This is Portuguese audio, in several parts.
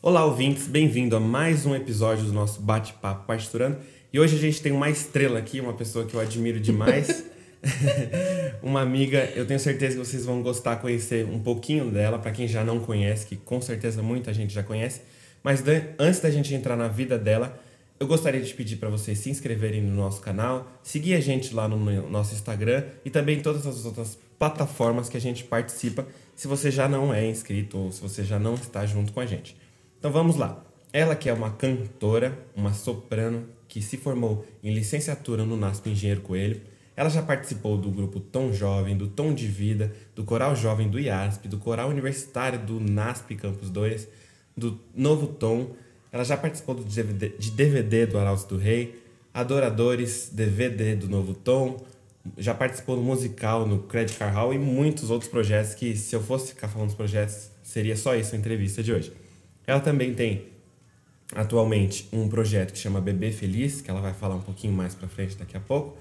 Olá, ouvintes, bem-vindo a mais um episódio do nosso Bate-Papo Partiturando. E hoje a gente tem uma estrela aqui, uma pessoa que eu admiro demais. uma amiga, eu tenho certeza que vocês vão gostar de conhecer um pouquinho dela, para quem já não conhece, que com certeza muita gente já conhece. Mas antes da gente entrar na vida dela, eu gostaria de pedir para vocês se inscreverem no nosso canal, seguir a gente lá no nosso Instagram e também todas as outras plataformas que a gente participa, se você já não é inscrito ou se você já não está junto com a gente. Então vamos lá. Ela que é uma cantora, uma soprano, que se formou em licenciatura no NASP Engenheiro Coelho. Ela já participou do grupo Tom Jovem, do Tom de Vida, do Coral Jovem do IASP, do Coral Universitário do NASP Campus 2, do Novo Tom, ela já participou do DVD, de DVD do Arauto do Rei, Adoradores, DVD do Novo Tom, já participou no musical, no Credit Car Hall e muitos outros projetos que, se eu fosse ficar falando dos projetos, seria só isso a entrevista de hoje. Ela também tem, atualmente, um projeto que chama Bebê Feliz, que ela vai falar um pouquinho mais pra frente daqui a pouco,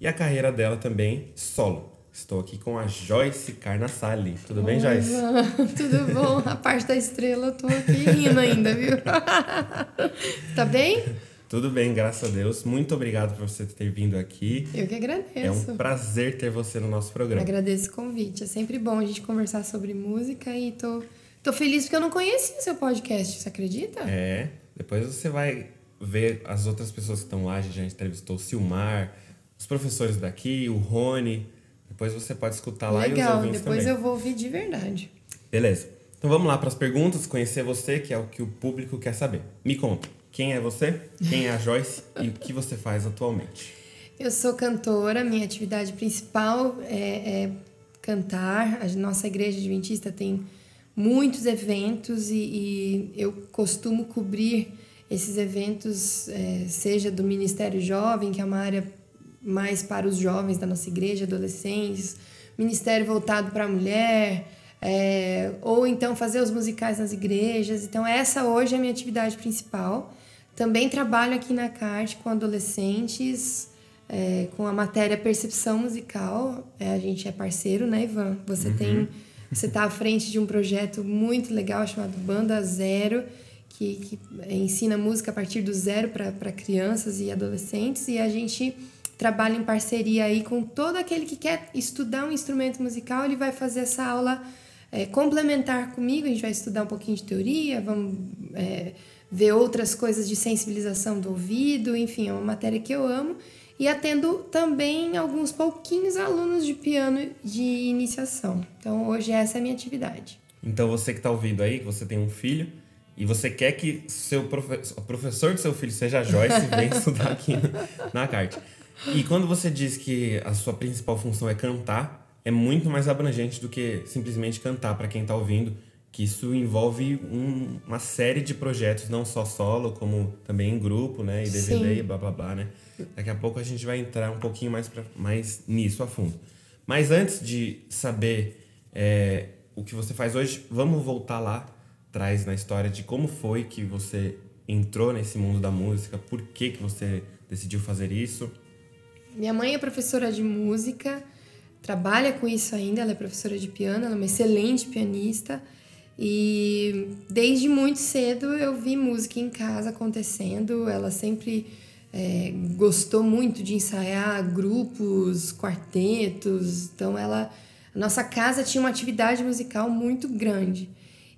e a carreira dela também solo. Estou aqui com a Joyce Carnassali. Tudo bem, Joyce? Tudo bom? A parte da estrela eu tô aqui rindo ainda, viu? tá bem? Tudo bem, graças a Deus. Muito obrigado por você ter vindo aqui. Eu que agradeço. É um prazer ter você no nosso programa. Agradeço o convite. É sempre bom a gente conversar sobre música e tô, tô feliz porque eu não conhecia seu podcast, você acredita? É. Depois você vai ver as outras pessoas que estão lá. A gente já entrevistou o Silmar, os professores daqui, o Rony. Depois você pode escutar lá Legal, e os ouvintes depois também. eu vou ouvir de verdade. Beleza. Então vamos lá para as perguntas, conhecer você, que é o que o público quer saber. Me conta, quem é você? Quem é a Joyce e o que você faz atualmente? Eu sou cantora, minha atividade principal é, é cantar. A nossa igreja adventista tem muitos eventos e, e eu costumo cobrir esses eventos, é, seja do Ministério Jovem, que é uma área mais para os jovens da nossa igreja, adolescentes, ministério voltado para a mulher, é, ou então fazer os musicais nas igrejas. Então, essa hoje é a minha atividade principal. Também trabalho aqui na CART com adolescentes, é, com a matéria Percepção Musical. É, a gente é parceiro, né, Ivan? Você Uhum. tem. Você está à frente de um projeto muito legal chamado Banda Zero, que, que ensina música a partir do zero para crianças e adolescentes. E a gente trabalha em parceria aí com todo aquele que quer estudar um instrumento musical, ele vai fazer essa aula é, complementar comigo, a gente vai estudar um pouquinho de teoria, vamos é, ver outras coisas de sensibilização do ouvido, enfim, é uma matéria que eu amo. E atendo também alguns pouquinhos alunos de piano de iniciação. Então hoje essa é a minha atividade. Então você que está ouvindo aí, que você tem um filho e você quer que seu profe o professor do seu filho seja Joyce, vem estudar aqui na CART. E quando você diz que a sua principal função é cantar, é muito mais abrangente do que simplesmente cantar para quem está ouvindo, que isso envolve um- uma série de projetos, não só solo, como também em grupo, né, e DVD Sim. e blá blá blá, né? Daqui a pouco a gente vai entrar um pouquinho mais, pra, mais nisso a fundo. Mas antes de saber é, o que você faz hoje, vamos voltar lá atrás na história de como foi que você entrou nesse mundo da música, por que, que você decidiu fazer isso. Minha mãe é professora de música, trabalha com isso ainda, ela é professora de piano, ela é uma excelente pianista. E desde muito cedo eu vi música em casa acontecendo. Ela sempre é, gostou muito de ensaiar grupos, quartetos. Então ela, a nossa casa tinha uma atividade musical muito grande.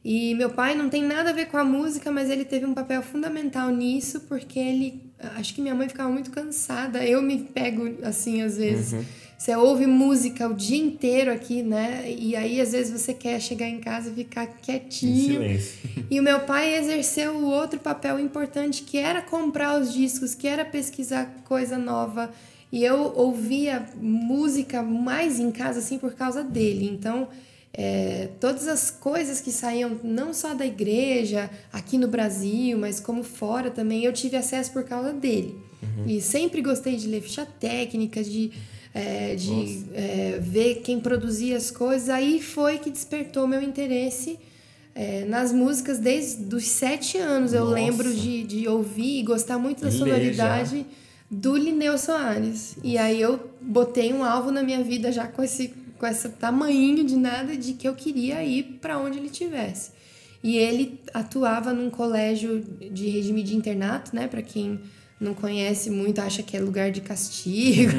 E meu pai não tem nada a ver com a música, mas ele teve um papel fundamental nisso, porque ele. Acho que minha mãe ficava muito cansada. Eu me pego assim, às vezes. Você ouve música o dia inteiro aqui, né? E aí, às vezes, você quer chegar em casa e ficar Em quietinho. silêncio. E o meu pai exerceu o outro papel importante, que era comprar os discos, que era pesquisar coisa nova. E eu ouvia música mais em casa, assim, por causa dele. Então, é, todas as coisas que saíam, não só da igreja, aqui no Brasil, mas como fora também, eu tive acesso por causa dele. E sempre gostei de ler ficha técnica, de, é, de é, ver quem produzia as coisas. Aí foi que despertou meu interesse é, nas músicas desde os sete anos. Eu Nossa. lembro de, de ouvir e gostar muito da Ler sonoridade do Lineu Soares. E aí eu botei um alvo na minha vida já com esse, com esse tamanho de nada de que eu queria ir para onde ele tivesse. E ele atuava num colégio de regime de internato, né? Para quem não conhece muito, acha que é lugar de castigo.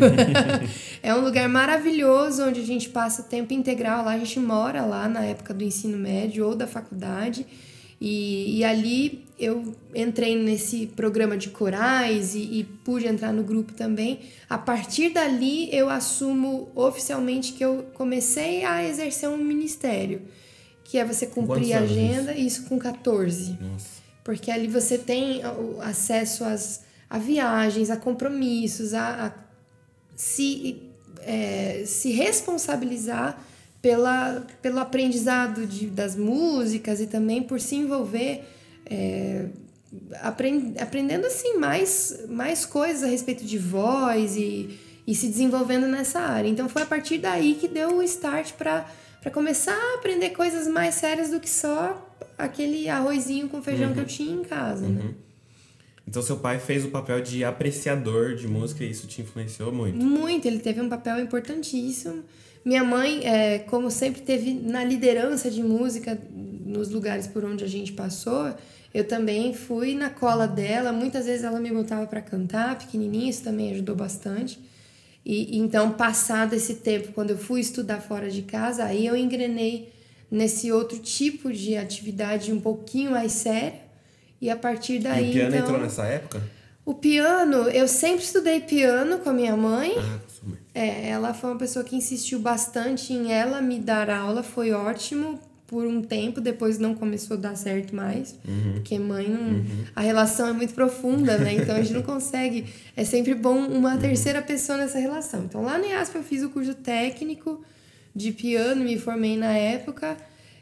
é um lugar maravilhoso onde a gente passa tempo integral lá, a gente mora lá na época do ensino médio ou da faculdade. E, e ali eu entrei nesse programa de corais e, e, pude entrar no grupo também. A partir dali eu assumo oficialmente que eu comecei a exercer um ministério, que é você cumprir a agenda, isso? isso com 14. Nossa. Porque ali você tem acesso às a viagens, a compromissos, a, a se, é, se responsabilizar pela, pelo aprendizado de, das músicas e também por se envolver é, aprend, aprendendo assim mais, mais coisas a respeito de voz e, e se desenvolvendo nessa área. Então foi a partir daí que deu o start para começar a aprender coisas mais sérias do que só aquele arrozinho com feijão uhum. que eu tinha em casa, né? uhum. né? Então seu pai fez o papel de apreciador de música e isso te influenciou muito? Muito, ele teve um papel importantíssimo. Minha mãe, é, como sempre teve na liderança de música nos lugares por onde a gente passou, eu também fui na cola dela. Muitas vezes ela me botava para cantar, pequenininha, isso também ajudou bastante. E então, passado esse tempo, quando eu fui estudar fora de casa, aí eu engrenei nesse outro tipo de atividade um pouquinho mais séria e a partir daí. E o piano então, entrou nessa época? O piano, eu sempre estudei piano com a minha mãe. Ah, com mãe. É, ela foi uma pessoa que insistiu bastante em ela me dar aula, foi ótimo por um tempo, depois não começou a dar certo mais, uhum. porque mãe não, uhum. a relação é muito profunda, né? Então a gente não consegue, é sempre bom uma uhum. terceira pessoa nessa relação. Então lá no IASP eu fiz o curso técnico de piano, me formei na época,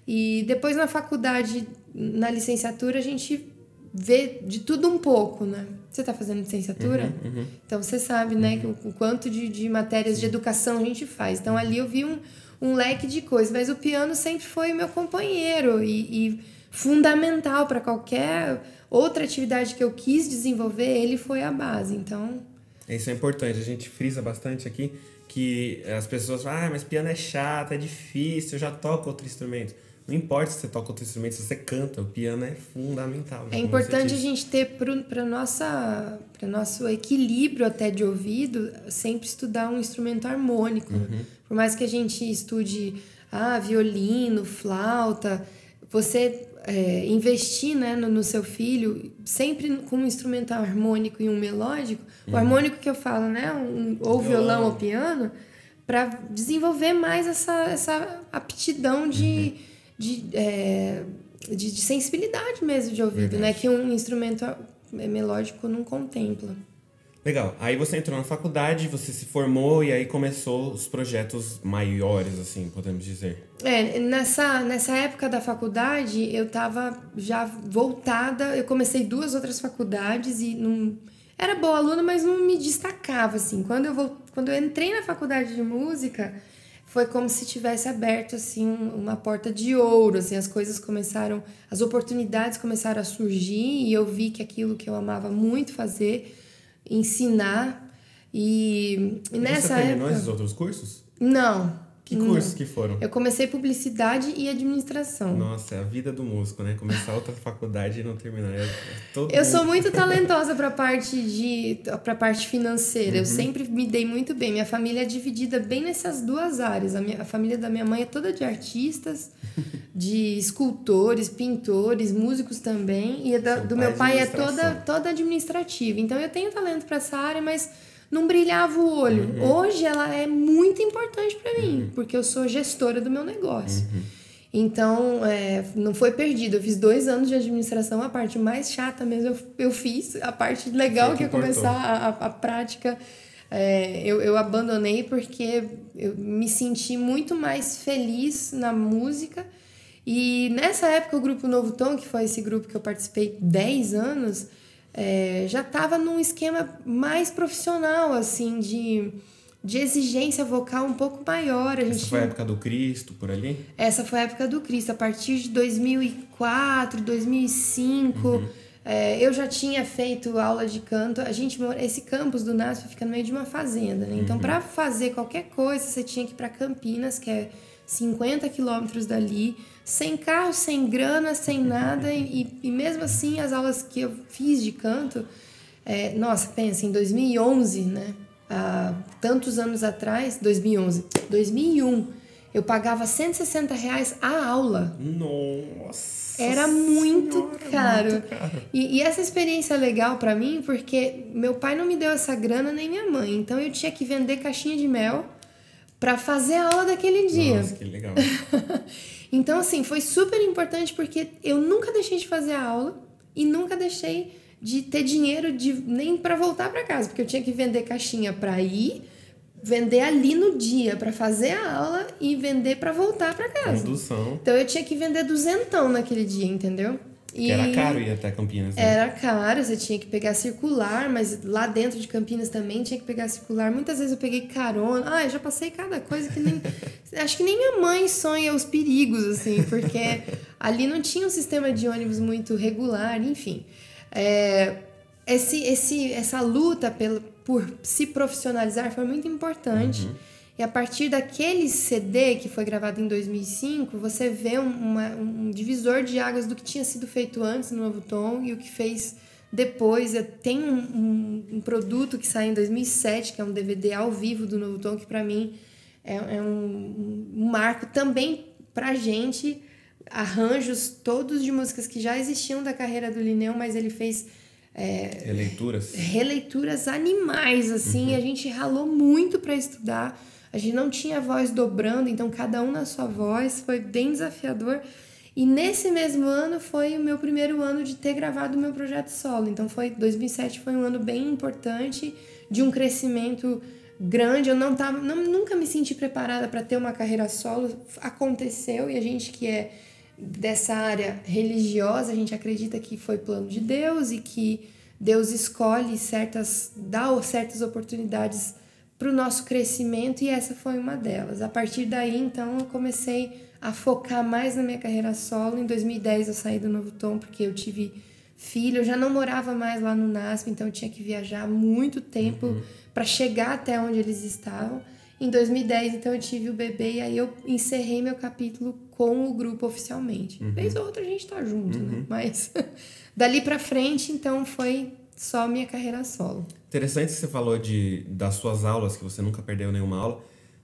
e depois na faculdade, na licenciatura, a gente vê de tudo um pouco, né? Você está fazendo licenciatura? Uhum, uhum. Então você sabe, né, uhum. o, o, quanto de, de matérias Sim. de educação a gente faz. Então ali eu vi um, um leque de coisas, mas o piano sempre foi meu companheiro e, e fundamental para qualquer outra atividade que eu quis desenvolver, ele foi a base. Então. Isso é importante, a gente frisa bastante aqui que as pessoas falam, ah, mas piano é chato, é difícil, eu já toco outro instrumento. Não importa se você toca outro instrumento, se você canta, o piano é fundamental. É importante a gente ter para nossa para nosso equilíbrio até de ouvido sempre estudar um instrumento harmônico. Uhum. Por mais que a gente estude ah, violino, flauta, você é, investir né, no, no, seu filho sempre com um instrumento harmônico e um melódico. Uhum. O harmônico que eu falo, né, um, ou violão, violão ou piano, para desenvolver mais essa, essa aptidão de uhum de, é, de, de, sensibilidade mesmo de ouvido, né? Verdade. né? Que um instrumento melódico não contempla. Legal. Aí você entrou na faculdade, você se formou e aí começou os projetos maiores, assim, podemos dizer. É, nessa, nessa época da faculdade, eu tava já voltada, eu comecei duas outras faculdades e não... Era boa aluna, mas não me destacava, assim. Quando eu, quando eu entrei na faculdade de música, foi como se tivesse aberto assim uma porta de ouro, assim, as coisas começaram, as oportunidades começaram a surgir e eu vi que aquilo que eu amava muito fazer, ensinar e, e nessa você terminou época, esses outros cursos? Não, que cursos que foram? Eu comecei publicidade e administração. Nossa, é a vida do músico, né? Começar outra faculdade e não terminar. É todo eu mundo... sou muito talentosa para parte de para parte financeira. Uhum. Eu sempre me dei muito bem. Minha família é dividida bem nessas duas áreas. A, minha, a família da minha mãe é toda de artistas, de escultores, pintores, músicos também. E da, do meu pai é toda toda administrativa. Então eu tenho talento para essa área, mas não brilhava o olho. Uhum. Hoje ela é muito importante para mim, uhum. porque eu sou gestora do meu negócio. Uhum. Então, é, não foi perdido. Eu fiz dois anos de administração, a parte mais chata mesmo eu, eu fiz. A parte legal, que, que é começar a, a, a prática, é, eu, eu abandonei porque eu me senti muito mais feliz na música. E nessa época, o Grupo Novo Tom, que foi esse grupo que eu participei 10 anos, é, já estava num esquema mais profissional, assim, de, de exigência vocal um pouco maior. A gente... Essa foi a época do Cristo, por ali? Essa foi a época do Cristo, a partir de 2004, 2005. Uhum. É, eu já tinha feito aula de canto. A gente esse campus do NASF fica no meio de uma fazenda, né? Então, uhum. para fazer qualquer coisa, você tinha que ir para Campinas, que é 50 quilômetros dali, sem carro, sem grana, sem nada. E, e mesmo assim, as aulas que eu fiz de canto, é, nossa, pensa, em 2011, né? Há tantos anos atrás, 2011, 2001, eu pagava 160 reais a aula. Nossa! Era muito senhora, caro. Muito caro. E, e, essa experiência é legal para mim porque meu pai não me deu essa grana nem minha mãe. Então eu tinha que vender caixinha de mel para fazer a aula daquele dia. Nossa, que legal. então, assim, foi super importante porque eu nunca deixei de fazer a aula e nunca deixei de ter dinheiro de nem para voltar para casa, porque eu tinha que vender caixinha para ir, vender ali no dia para fazer a aula e vender para voltar para casa. Condução. Então eu tinha que vender duzentão naquele dia, entendeu? E era caro ir até Campinas. Né? Era caro, você tinha que pegar circular, mas lá dentro de Campinas também tinha que pegar circular. Muitas vezes eu peguei carona. Ah, eu já passei cada coisa que nem. acho que nem minha mãe sonha os perigos, assim, porque ali não tinha um sistema de ônibus muito regular, enfim. É, esse, esse, essa luta pelo, por se profissionalizar foi muito importante. Uhum. E a partir daquele CD que foi gravado em 2005, você vê um, uma, um divisor de águas do que tinha sido feito antes no Novo Tom e o que fez depois. Tem um, um, um produto que saiu em 2007, que é um DVD ao vivo do Novo Tom, que para mim é, é um, um marco também pra gente. Arranjos todos de músicas que já existiam da carreira do Lineu, mas ele fez é, releituras releituras animais assim uhum. a gente ralou muito para estudar a gente não tinha voz dobrando, então cada um na sua voz, foi bem desafiador. E nesse mesmo ano foi o meu primeiro ano de ter gravado o meu projeto solo. Então foi 2007 foi um ano bem importante de um crescimento grande. Eu não tava, não, nunca me senti preparada para ter uma carreira solo. Aconteceu e a gente que é dessa área religiosa, a gente acredita que foi plano de Deus e que Deus escolhe certas dá certas oportunidades para o nosso crescimento e essa foi uma delas. A partir daí, então, eu comecei a focar mais na minha carreira solo. Em 2010 eu saí do Novo Tom porque eu tive filho, eu já não morava mais lá no NASP, então eu tinha que viajar muito tempo uhum. para chegar até onde eles estavam. Em 2010, então, eu tive o bebê e aí eu encerrei meu capítulo com o grupo oficialmente. Uhum. Vez ou outra a gente tá junto, né? uhum. né? Mas dali para frente, então, foi só minha carreira solo. Interessante que você falou de, das suas aulas, que você nunca perdeu nenhuma aula.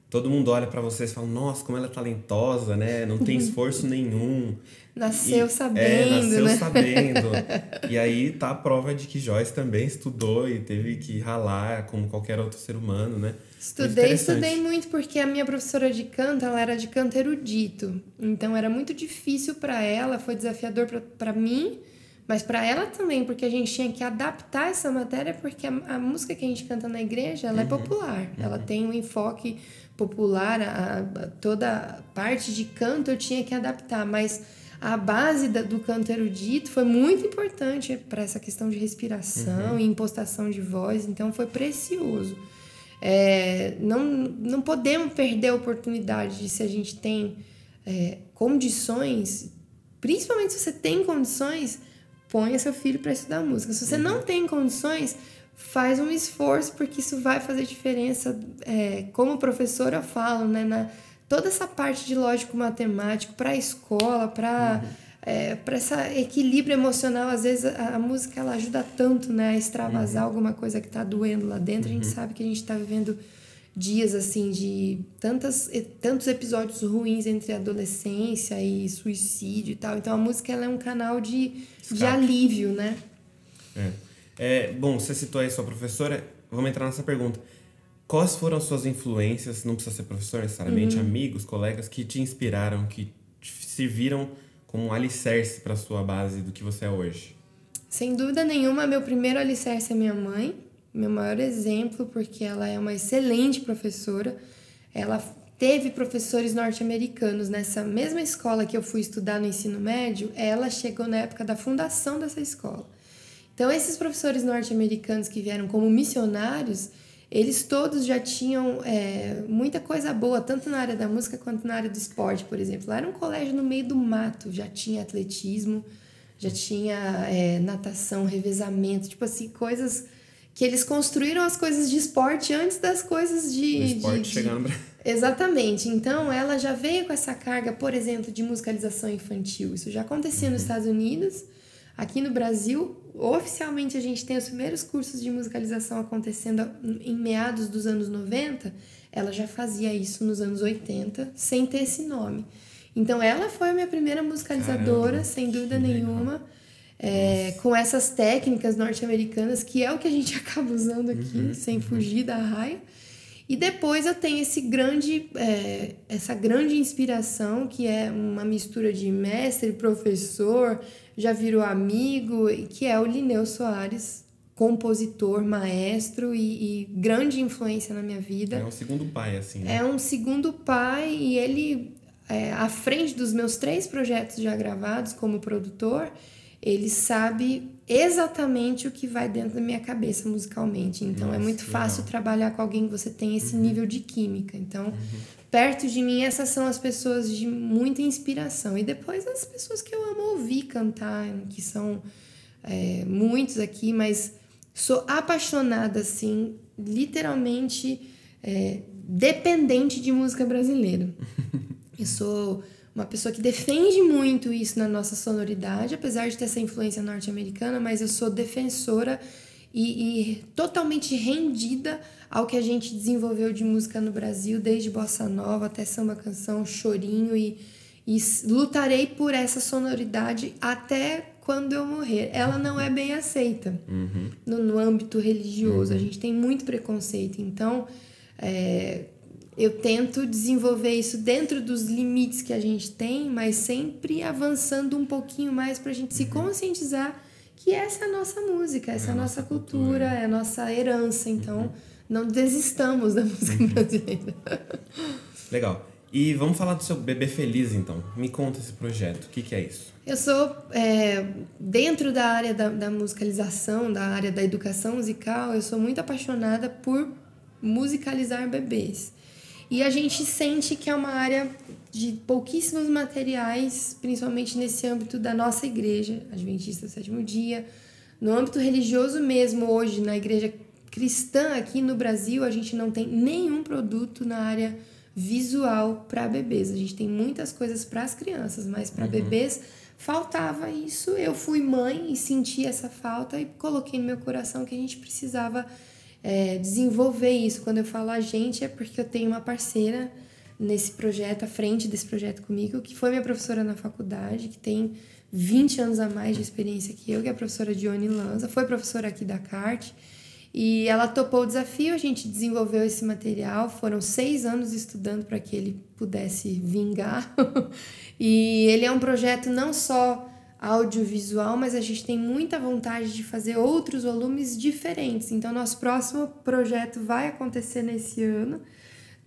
Todo mundo olha para você e fala, nossa, como ela é talentosa, né? Não tem esforço nenhum. Nasceu e, sabendo, é, nasceu né? sabendo. e aí tá a prova de que Joyce também estudou e teve que ralar como qualquer outro ser humano, né? Estudei, estudei muito porque a minha professora de canto, ela era de canto erudito. Então era muito difícil para ela, foi desafiador para mim mas para ela também, porque a gente tinha que adaptar essa matéria, porque a, a música que a gente canta na igreja, ela é uhum. é popular. Uhum. Ela tem um enfoque popular, a, a, toda a parte de canto eu tinha que adaptar, mas a base da, do canto erudito foi muito importante para essa questão de respiração uhum. e impostação de voz, então foi precioso. É, não, não podemos perder a oportunidade de se a gente tem é, condições, principalmente se você tem condições, ponha seu filho para estudar música. Se você uhum. não tem condições, faz um esforço, porque isso vai fazer diferença. É, como professora, eu falo, né? Na, toda essa parte de lógico-matemático para a escola, para. Uhum. É, para esse equilíbrio emocional, às vezes a, a, música ela ajuda tanto né, a extravasar uhum. alguma coisa que está doendo lá dentro. A gente uhum. sabe que a gente está vivendo dias assim de tantas, tantos episódios ruins entre adolescência e suicídio e tal. Então a música ela é um canal de, de alívio, né? É. é. Bom, você citou aí sua professora. Vamos entrar nessa pergunta. Quais foram as suas influências, não precisa ser professor necessariamente, uhum. amigos, colegas, que te inspiraram, que serviram como um alicerce para sua base do que você é hoje? Sem dúvida nenhuma, meu primeiro alicerce é minha mãe meu maior exemplo, porque ela é uma excelente professora. Ela teve professores norte-americanos nessa mesma escola que eu fui estudar no ensino médio. Ela chegou na época da fundação dessa escola. Então, esses professores norte-americanos que vieram como missionários, eles todos já tinham é, muita coisa boa, tanto na área da música quanto na área do esporte, por exemplo. Lá era um colégio no meio do mato, já tinha atletismo, já tinha é, natação, revezamento, tipo assim, coisas que eles construíram as coisas de esporte antes das coisas de. O esporte de. Exatamente. Então, ela já veio com essa carga, por exemplo, de musicalização infantil. Isso já acontecia nos Estados Unidos. Aqui no Brasil, oficialmente, a gente tem os primeiros cursos de musicalização acontecendo em meados dos anos 90. Ela já fazia isso nos anos 80, sem ter esse nome. Então, ela foi a minha primeira musicalizadora, Caramba, sem dúvida nenhuma. É, com essas técnicas norte-americanas, que é o que a gente acaba usando aqui, uhum, sem uhum. fugir da raia. E depois eu tenho esse grande, é, essa grande inspiração, que é uma mistura de mestre, professor, já virou amigo, que é o Lineu Soares, compositor, maestro e, e, grande influência na minha vida. É um segundo pai, assim. Né? É um segundo pai e ele, é, à frente dos meus três projetos já gravados como produtor, ele sabe exatamente o que vai dentro da minha cabeça musicalmente. Então é Nossa, é muito fácil trabalhar com alguém que você tem esse uhum. nível de química. Então, uhum. perto de mim, essas são as pessoas de muita inspiração. E depois as pessoas que eu amo ouvir cantar, que são é, muitos aqui, mas sou apaixonada, assim, literalmente é, dependente de música brasileira. eu sou uma pessoa que defende muito isso na nossa sonoridade, apesar de ter essa influência norte-americana, mas eu sou defensora e, e, totalmente rendida ao que a gente desenvolveu de música no Brasil, desde bossa nova até samba canção, chorinho e, e lutarei por essa sonoridade até quando eu morrer. Ela não é bem aceita uhum. no, no, âmbito religioso. Uhum. A gente tem muito preconceito. Então, é, eu tento desenvolver isso dentro dos limites que a gente tem, mas sempre avançando um pouquinho mais para a gente se uhum. conscientizar que essa é a nossa música, essa é, é a nossa, cultura, cultura, é a nossa herança. Então, uhum. não desistamos da música uhum. brasileira. Legal. E vamos falar do seu Bebê Feliz, então. Me conta esse projeto. O que, que é isso? Eu sou, é, dentro da área da, da musicalização, da área da educação musical, eu sou muito apaixonada por musicalizar bebês. E a gente sente que é uma área de pouquíssimos materiais, principalmente nesse âmbito da nossa igreja, Adventista do Sétimo Dia. No âmbito religioso mesmo, hoje, na igreja cristã aqui no Brasil, a gente não tem nenhum produto na área visual para bebês. A gente tem muitas coisas para as crianças, mas para uhum. bebês faltava isso. Eu fui mãe e senti essa falta e coloquei no meu coração que a gente precisava é, desenvolver isso. Quando eu falo a gente, é porque eu tenho uma parceira nesse projeto, à frente desse projeto comigo, que foi minha professora na faculdade, que tem 20 anos a mais de experiência que eu, que é a professora Dione Lanza, foi professora aqui da CART. E ela topou o desafio, a gente desenvolveu esse material, foram seis anos estudando para que ele pudesse vingar. e ele é um projeto não só audiovisual, mas a gente tem muita vontade de fazer outros volumes diferentes. Então, nosso próximo projeto vai acontecer nesse ano.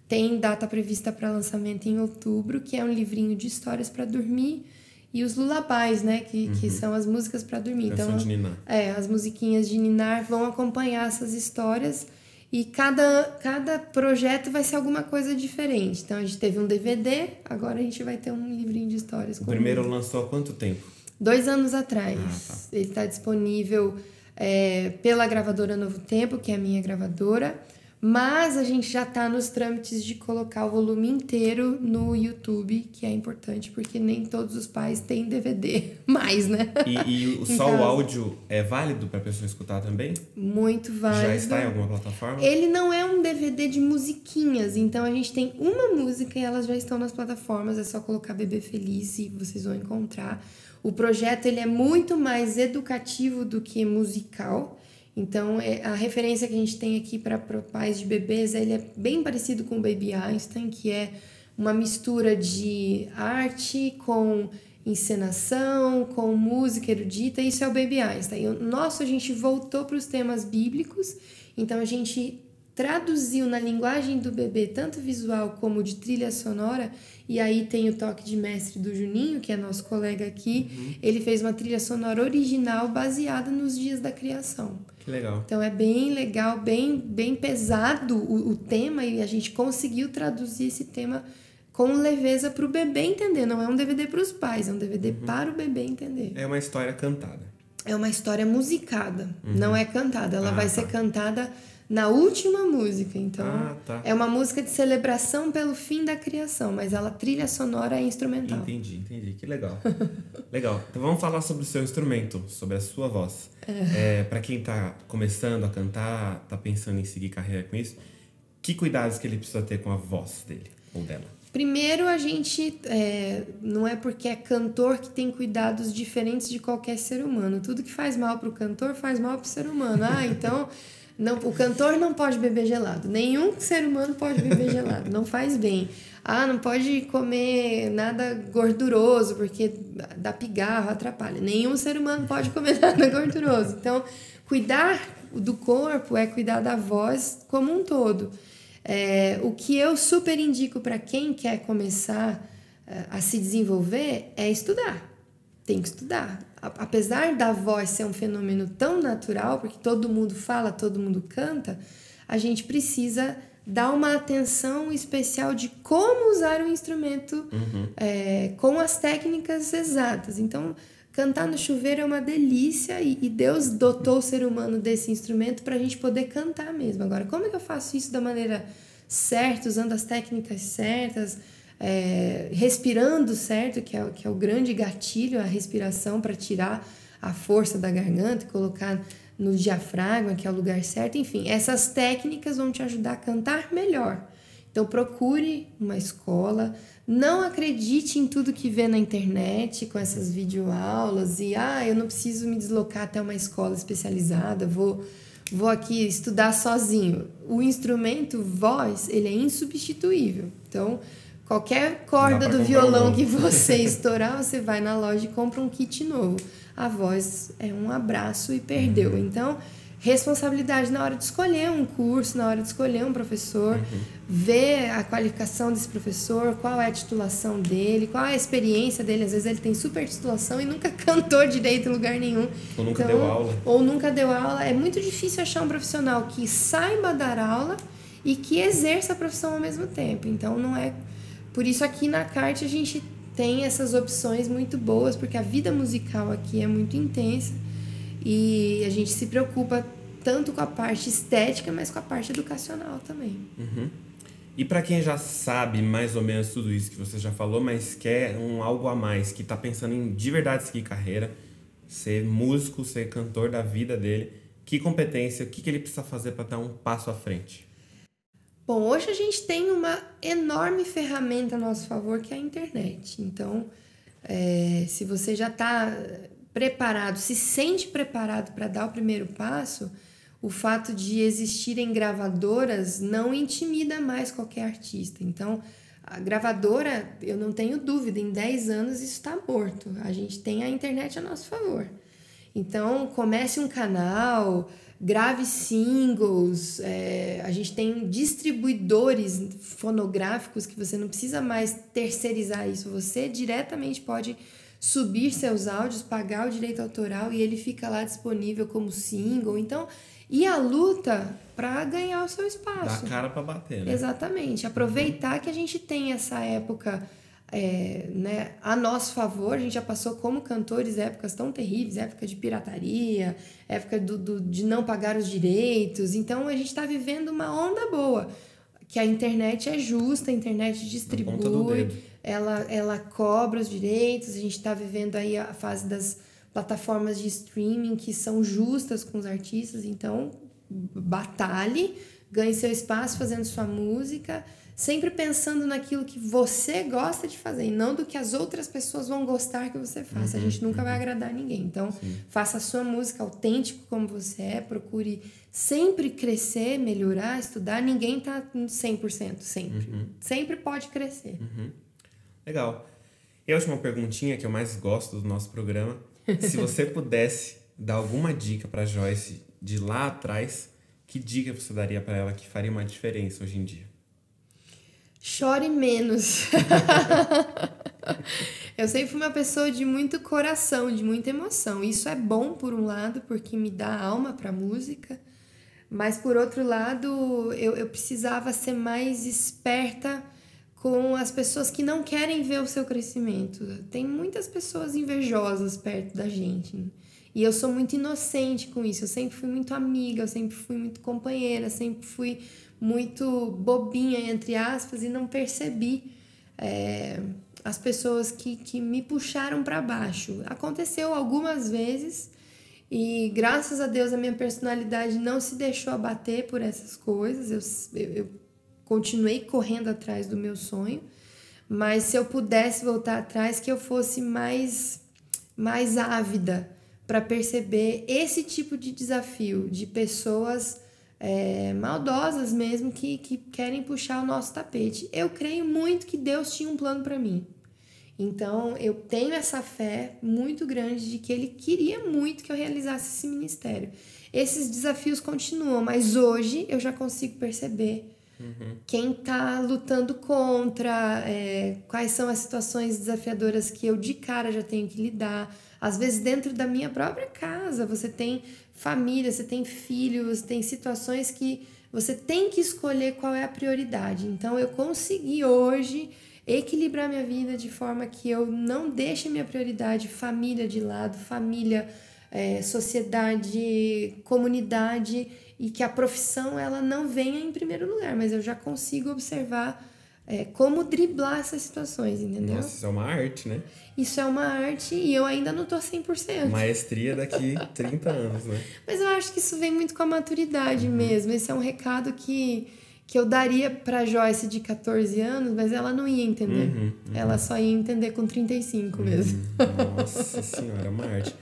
Tem data prevista para lançamento em outubro, que é um livrinho de histórias para dormir e os lullabies, né, que, uhum. que são as músicas para dormir. Canção então, de ninar. é, as musiquinhas de ninar vão acompanhar essas histórias e cada, cada projeto vai ser alguma coisa diferente. Então a gente teve um DVD, agora a gente vai ter um livrinho de histórias. O primeiro lançou há quanto tempo? Dois anos atrás. Ah, tá. Ele está disponível é, pela gravadora Novo Tempo, que é a minha gravadora. Mas a gente já está nos trâmites de colocar o volume inteiro no YouTube, que é importante, porque nem todos os pais têm DVD mais, né? E, e o, só o áudio é válido para a pessoa escutar também? Muito válido. Já está em alguma plataforma? Ele não é um DVD de musiquinhas, então a gente tem uma música e elas já estão nas plataformas, é só colocar Bebê Feliz e vocês vão encontrar. O projeto ele é muito mais educativo do que musical. Então, é, a referência que a gente tem aqui para pais de bebês, ele é bem parecido com o Baby Einstein, que é uma mistura de arte com encenação, com música erudita. Isso é o Baby Einstein. O nosso, a gente voltou para os temas bíblicos. Então, a gente traduziu na linguagem do bebê, tanto visual como de trilha sonora, e aí tem o toque de mestre do Juninho, que é nosso colega aqui. Uhum. Ele fez uma trilha sonora original baseada nos dias da criação. Que legal. Então é bem legal, bem, bem pesado o, o tema, e a gente conseguiu traduzir esse tema com leveza para o bebê entender. Não é um DVD para os pais, é um DVD uhum. para o bebê entender. É uma história cantada. é uma história musicada, uhum. não é cantada. Ela ah, vai tá. ser cantada na última música. Então, ah, tá. é uma música de celebração pelo fim da criação, mas ela trilha sonora é instrumental. Entendi, entendi. Que legal. legal. Então vamos falar sobre o seu instrumento, sobre a sua voz. É. É, para quem tá começando a cantar, tá pensando em seguir carreira com isso, que cuidados que ele precisa ter com a voz dele ou dela? Primeiro, a gente é, não é porque é cantor que tem cuidados diferentes de qualquer ser humano. Tudo que faz mal para o cantor faz mal para o ser humano. Ah, então não, o cantor não pode beber gelado. Nenhum ser humano pode beber gelado. Não faz bem. Ah, não pode comer nada gorduroso porque dá pigarro, atrapalha. Nenhum ser humano pode comer nada gorduroso. Então, cuidar do corpo é cuidar da voz como um todo. É, o que eu super indico para quem quer começar é, a se desenvolver é estudar. Tem que estudar. Apesar da voz ser um fenômeno tão natural, porque todo mundo fala, todo mundo canta, a gente precisa dar uma atenção especial de como usar o instrumento uhum. é, com as técnicas exatas. Então, cantar no chuveiro é uma delícia e, e Deus dotou o ser humano desse instrumento para a gente poder cantar mesmo. Agora, como é que eu faço isso da maneira certa, usando as técnicas certas, é, respirando certo, que é, que é o grande gatilho, a respiração para tirar a força da garganta e colocar no diafragma, que é o lugar certo. Enfim, essas técnicas vão te ajudar a cantar melhor. Então procure uma escola, não acredite em tudo que vê na internet com essas videoaulas e ah, eu não preciso me deslocar até uma escola especializada, vou vou aqui estudar sozinho. O instrumento voz, ele é insubstituível. Então, qualquer corda do violão um que você estourar, você vai na loja e compra um kit novo. A voz é um abraço e perdeu. Uhum. Então, responsabilidade na hora de escolher um curso, na hora de escolher um professor, uhum. ver a qualificação desse professor, qual é a titulação dele, qual é a experiência dele. Às vezes ele tem super titulação e nunca cantou direito em lugar nenhum. Ou nunca então, deu aula. Ou nunca deu aula. É muito difícil achar um profissional que saiba dar aula e que exerça a profissão ao mesmo tempo. Então não é. Por isso aqui na CART a gente tem essas opções muito boas, porque a vida musical aqui é muito intensa e a gente se preocupa tanto com a parte estética, mas com a parte educacional também. Uhum. E para quem já sabe mais ou menos tudo isso que você já falou, mas quer um algo a mais, que está pensando em de verdade seguir carreira, ser músico, ser cantor da vida dele, que competência, o que, que ele precisa fazer para dar um passo à frente? Bom, hoje a gente tem uma enorme ferramenta a nosso favor que é a internet. Então, é, se você já está preparado, se sente preparado para dar o primeiro passo, o fato de existirem gravadoras não intimida mais qualquer artista. Então, a gravadora, eu não tenho dúvida, em 10 anos isso está morto. A gente tem a internet a nosso favor. Então, comece um canal, grave singles, é, a gente tem distribuidores fonográficos que você não precisa mais terceirizar isso, você diretamente pode subir seus áudios, pagar o direito autoral e ele fica lá disponível como single. Então, e a luta para ganhar o seu espaço. Dá cara para bater, né? Exatamente. Aproveitar que a gente tem essa época é, né, a nosso favor. A gente já passou como cantores épocas tão terríveis, época de pirataria, época do, do de não pagar os direitos. Então a gente está vivendo uma onda boa. Que a internet é justa, a internet distribui ela, ela cobra os direitos, a gente está vivendo aí a fase das plataformas de streaming que são justas com os artistas, então batalhe, ganhe seu espaço fazendo sua música, sempre pensando naquilo que você gosta de fazer e não do que as outras pessoas vão gostar que você faça. Uhum, a gente nunca uhum. vai agradar ninguém. Então, Sim. faça a sua música autêntico como você é, procure sempre crescer, melhorar, estudar. Ninguém tá 100%, sempre. Uhum. Sempre pode crescer. Uhum. Legal. E a última perguntinha que eu mais gosto do nosso programa. Se você pudesse dar alguma dica para Joyce de lá atrás, que dica você daria para ela que faria uma diferença hoje em dia? Chore menos. eu sempre fui uma pessoa de muito coração, de muita emoção. Isso é bom por um lado, porque me dá alma para música, mas por outro lado, eu, eu precisava ser mais esperta com as pessoas que não querem ver o seu crescimento. Tem muitas pessoas invejosas perto da gente. E eu sou muito inocente com isso. Eu sempre fui muito amiga, eu sempre fui muito companheira, sempre fui muito bobinha, entre aspas, e não percebi é, as pessoas que, que me puxaram para baixo. Aconteceu algumas vezes e graças a Deus a minha personalidade não se deixou abater por essas coisas. Eu, eu, eu continuei correndo atrás do meu sonho, mas se eu pudesse voltar atrás, que eu fosse mais, mais ávida para perceber esse tipo de desafio de pessoas é, maldosas mesmo que, que querem puxar o nosso tapete. Eu creio muito que Deus tinha um plano para mim. Então eu tenho essa fé muito grande de que Ele queria muito que eu realizasse esse ministério. Esses desafios continuam, mas hoje eu já consigo perceber uhum. quem está lutando contra, é, quais são as situações desafiadoras que eu de cara já tenho que lidar. Às vezes, dentro da minha própria casa, você tem família, você tem filhos, tem situações que você tem que escolher qual é a prioridade. Então eu consegui hoje equilibrar minha vida de forma que eu não deixe minha prioridade família de lado, família, é, sociedade, comunidade e que a profissão ela não venha em primeiro lugar, mas eu já consigo observar é, como driblar essas situações, entendeu? Nossa, isso é uma arte, né? Isso é uma arte e eu ainda não tô 100%. Maestria daqui 30 anos, né? Mas eu acho que isso vem muito com a maturidade uhum. mesmo. Esse é um recado que, que eu daria pra Joyce de 14 anos, mas ela não ia entender. Uhum, uhum. Ela só ia entender com 35 mesmo. Uhum. Nossa senhora, é uma arte.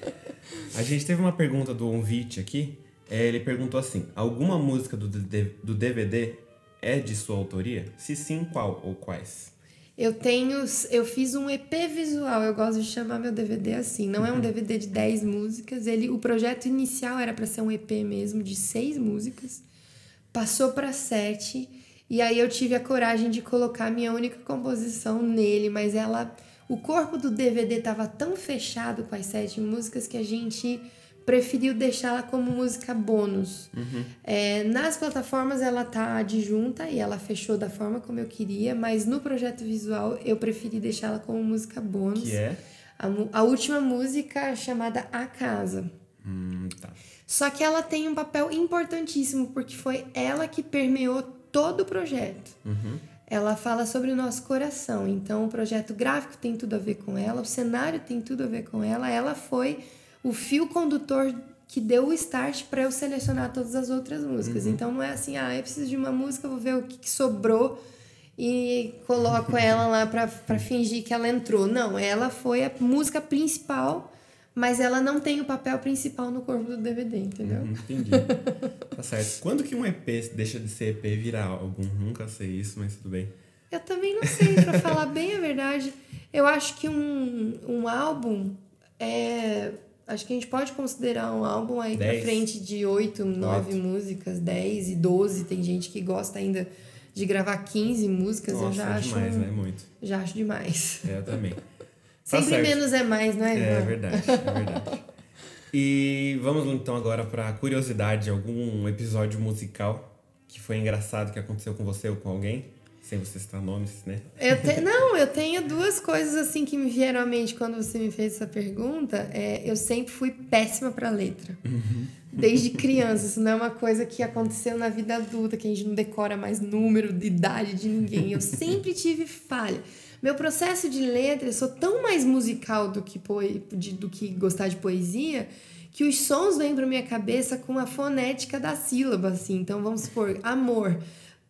A gente teve uma pergunta do Onvite aqui. É, ele perguntou assim: alguma música do, do DVD é de sua autoria? Se sim, qual ou quais? Eu tenho. Eu fiz um EP visual, eu gosto de chamar meu DVD assim. Não é um DVD uhum. de 10 músicas. Ele, o projeto inicial era para ser um EP mesmo, de seis músicas. Passou para sete. E aí eu tive a coragem de colocar minha única composição nele, mas ela. O corpo do DVD tava tão fechado com as sete músicas que a gente preferiu deixá-la como música bônus. Uhum. É, nas plataformas ela tá adjunta e ela fechou da forma como eu queria, mas no projeto visual eu preferi deixá-la como música bônus. Que é? A, a última música chamada A Casa. Hum, tá. Só que ela tem um papel importantíssimo, porque foi ela que permeou todo o projeto. Uhum. Ela fala sobre o nosso coração. Então, o projeto gráfico tem tudo a ver com ela, o cenário tem tudo a ver com ela. Ela foi o fio condutor que deu o start para eu selecionar todas as outras músicas. Uhum. Então não é assim, ah, eu preciso de uma música, vou ver o que, que sobrou e coloco ela lá para fingir que ela entrou. Não, ela foi a música principal, mas ela não tem o papel principal no corpo do DVD, entendeu? Uhum, entendi. tá certo. Quando que um EP deixa de ser EP e virar álbum? Nunca sei isso, mas tudo bem. Eu também não sei, para falar bem a verdade. Eu acho que um, um álbum é Acho que a gente pode considerar um álbum aí dez. pra frente de oito, nove músicas, dez e doze. Tem gente que gosta ainda de gravar 15 músicas. Nossa, eu já é acho. demais, né? Muito. Já acho demais. É, eu também. Tá Sempre menos é mais, né? É, é verdade, é verdade. E vamos então agora para curiosidade, algum episódio musical que foi engraçado que aconteceu com você ou com alguém? Sem você citar nomes, né? Eu te... Não, eu tenho duas coisas assim que me vieram à mente quando você me fez essa pergunta. É, eu sempre fui péssima para letra. Uhum. Desde criança. Isso não é uma coisa que aconteceu na vida adulta, que a gente não decora mais número de idade de ninguém. Eu sempre tive falha. Meu processo de letra, eu sou tão mais musical do que, poe... do que gostar de poesia, que os sons vêm para minha cabeça com a fonética da sílaba, assim. Então, vamos supor, amor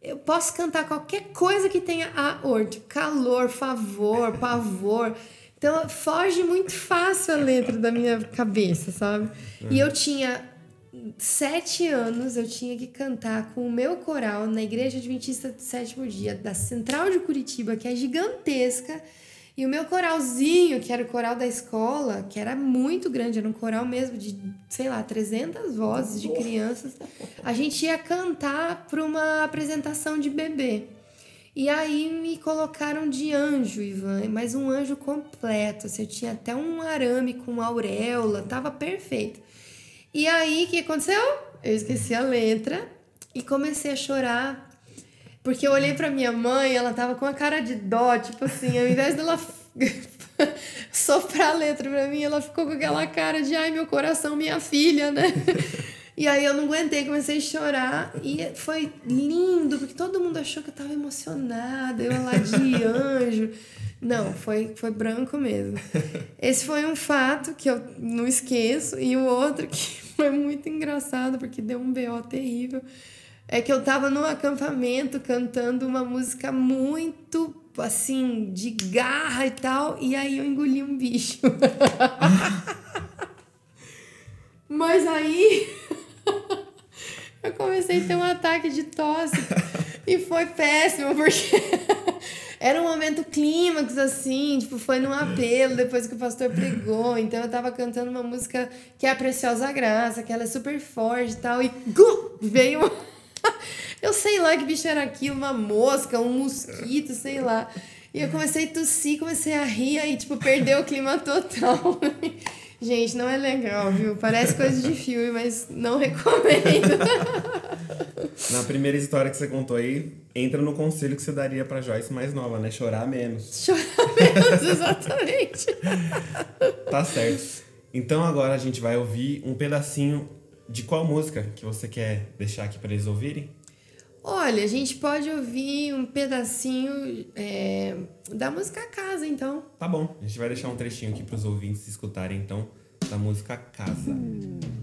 eu posso cantar qualquer coisa que tenha a or, tipo calor, favor, pavor. Então foge muito fácil a letra da minha cabeça, sabe? E eu tinha sete anos, eu tinha que cantar com o meu coral na Igreja Adventista do Sétimo Dia, da Central de Curitiba, que é gigantesca. E o meu coralzinho, que era o coral da escola, que era muito grande, era um coral mesmo de, sei lá, 300 vozes de crianças, a gente ia cantar para uma apresentação de bebê. E aí me colocaram de anjo, Ivan, mas um anjo completo. Assim, eu tinha até um arame com auréola, tava perfeito. E aí o que aconteceu? Eu esqueci a letra e comecei a chorar porque eu olhei pra minha mãe, ela tava com a cara de dó, tipo assim, ao invés dela soprar a letra pra mim, ela ficou com aquela cara de ai, meu coração, minha filha, né? E aí eu não aguentei, comecei a chorar. E foi lindo, porque todo mundo achou que eu tava emocionada, eu lá de anjo. Não, foi, foi branco mesmo. Esse foi um fato que eu não esqueço. E o outro que foi muito engraçado, porque deu um BO terrível, é que eu tava num acampamento cantando uma música muito assim, de garra e tal, e aí eu engoli um bicho. Mas aí eu comecei a ter um ataque de tosse e foi péssimo, porque era um momento clímax, assim, tipo, foi num apelo depois que o pastor pregou. Então eu tava cantando uma música que é a Preciosa Graça, que ela é super forte e tal, e veio. eu sei lá que bicho era aquilo, uma mosca, um mosquito, sei lá. E eu comecei a tossir, comecei a rir, aí, tipo, perdeu o clima total. Gente, não é legal, viu? Parece coisa de filme, mas não recomendo. Na primeira história que você contou aí, entra no conselho que você daria pra Joyce mais nova, né? Chorar menos. Chorar menos, exatamente. tá certo. Então agora a gente vai ouvir um pedacinho de qual música que você quer deixar aqui para eles ouvirem? Olha, a gente pode ouvir um pedacinho é, da música Casa, então. Tá bom, a gente vai deixar um trechinho aqui para os ouvintes escutarem, então, da música Casa. Hum.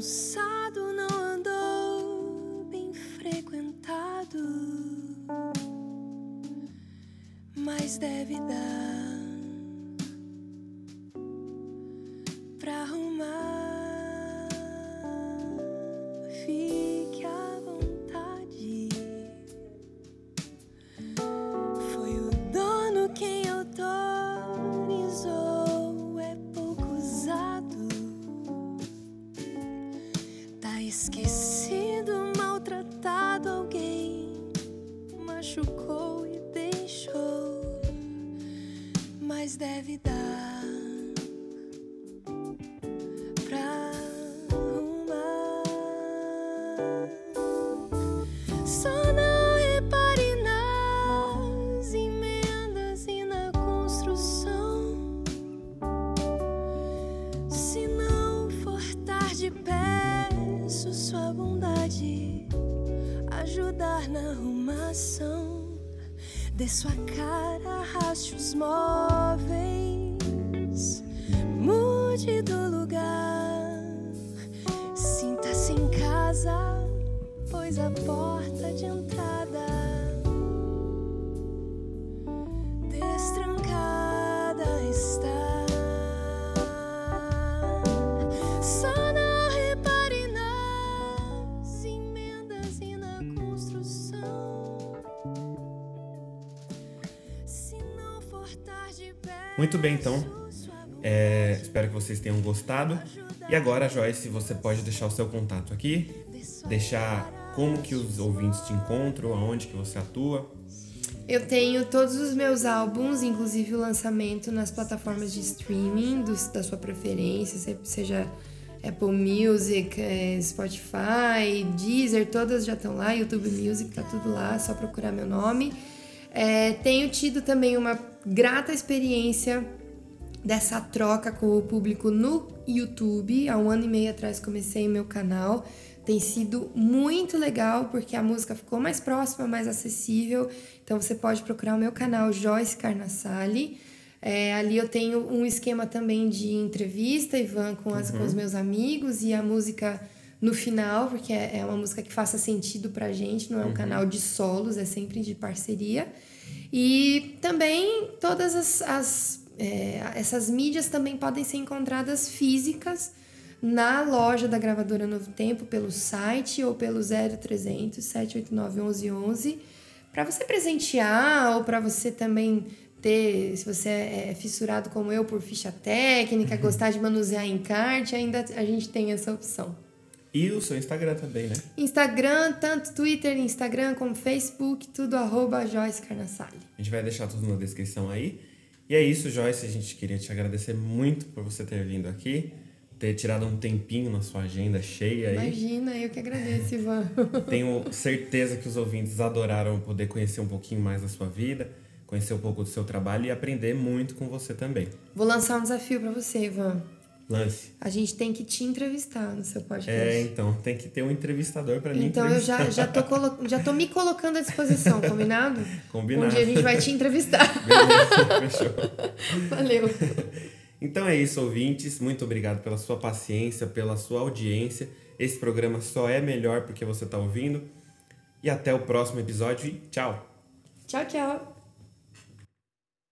Sua Muito bem, então. É, espero que vocês tenham gostado. E agora, Joyce, você pode deixar o seu contato aqui, deixar como que os ouvintes te encontram, aonde que você atua. Eu tenho todos os meus álbuns, inclusive o lançamento nas plataformas de streaming do, da sua preferência, seja Apple Music, é, Spotify, Deezer, todas já estão lá, YouTube Music, tá tudo lá, só procurar meu nome. É, tenho tido também uma grata experiência dessa troca com o público no YouTube. Há um ano e meio atrás comecei meu canal. Tem sido muito legal porque a música ficou mais próxima, mais acessível. Então você pode procurar o meu canal Joyce Carnassali. É, ali eu tenho um esquema também de entrevista, Ivan, com, as, uhum. com os meus amigos e a música no final, porque é, é uma música que faça sentido pra gente, não é um uhum. canal de solos, é sempre de parceria. E também todas as, as é, essas mídias também podem ser encontradas físicas na loja da gravadora Novo Tempo, pelo site ou pelo 0300 789 1111, para você presentear ou para você também ter, se você é fissurado como eu por ficha técnica, Uhum. gostar de manusear encarte, ainda a gente tem essa opção. E o seu Instagram também, né? Instagram, tanto Twitter, Instagram como Facebook, tudo arroba Joyce Carnassali. A gente vai deixar tudo na descrição aí. E é isso, Joyce. A gente queria te agradecer muito por você ter vindo aqui, ter tirado um tempinho na sua agenda cheia aí. Imagina, eu que agradeço, Ivan. Tenho certeza que os ouvintes adoraram poder conhecer um pouquinho mais da sua vida, conhecer um pouco do seu trabalho e aprender muito com você também. Vou lançar um desafio para você, Ivan. Lance. A gente tem que te entrevistar no seu podcast. É, então, tem que ter um entrevistador para mim Então eu já, já, tô colo... já tô me colocando à disposição, combinado? Combinado. Um dia a gente vai te entrevistar. Beleza, fechou. Valeu. Então é isso, ouvintes. Muito obrigado pela sua paciência, pela sua audiência. Esse programa só é melhor porque você está ouvindo. E até o próximo episódio tchau! Tchau, tchau.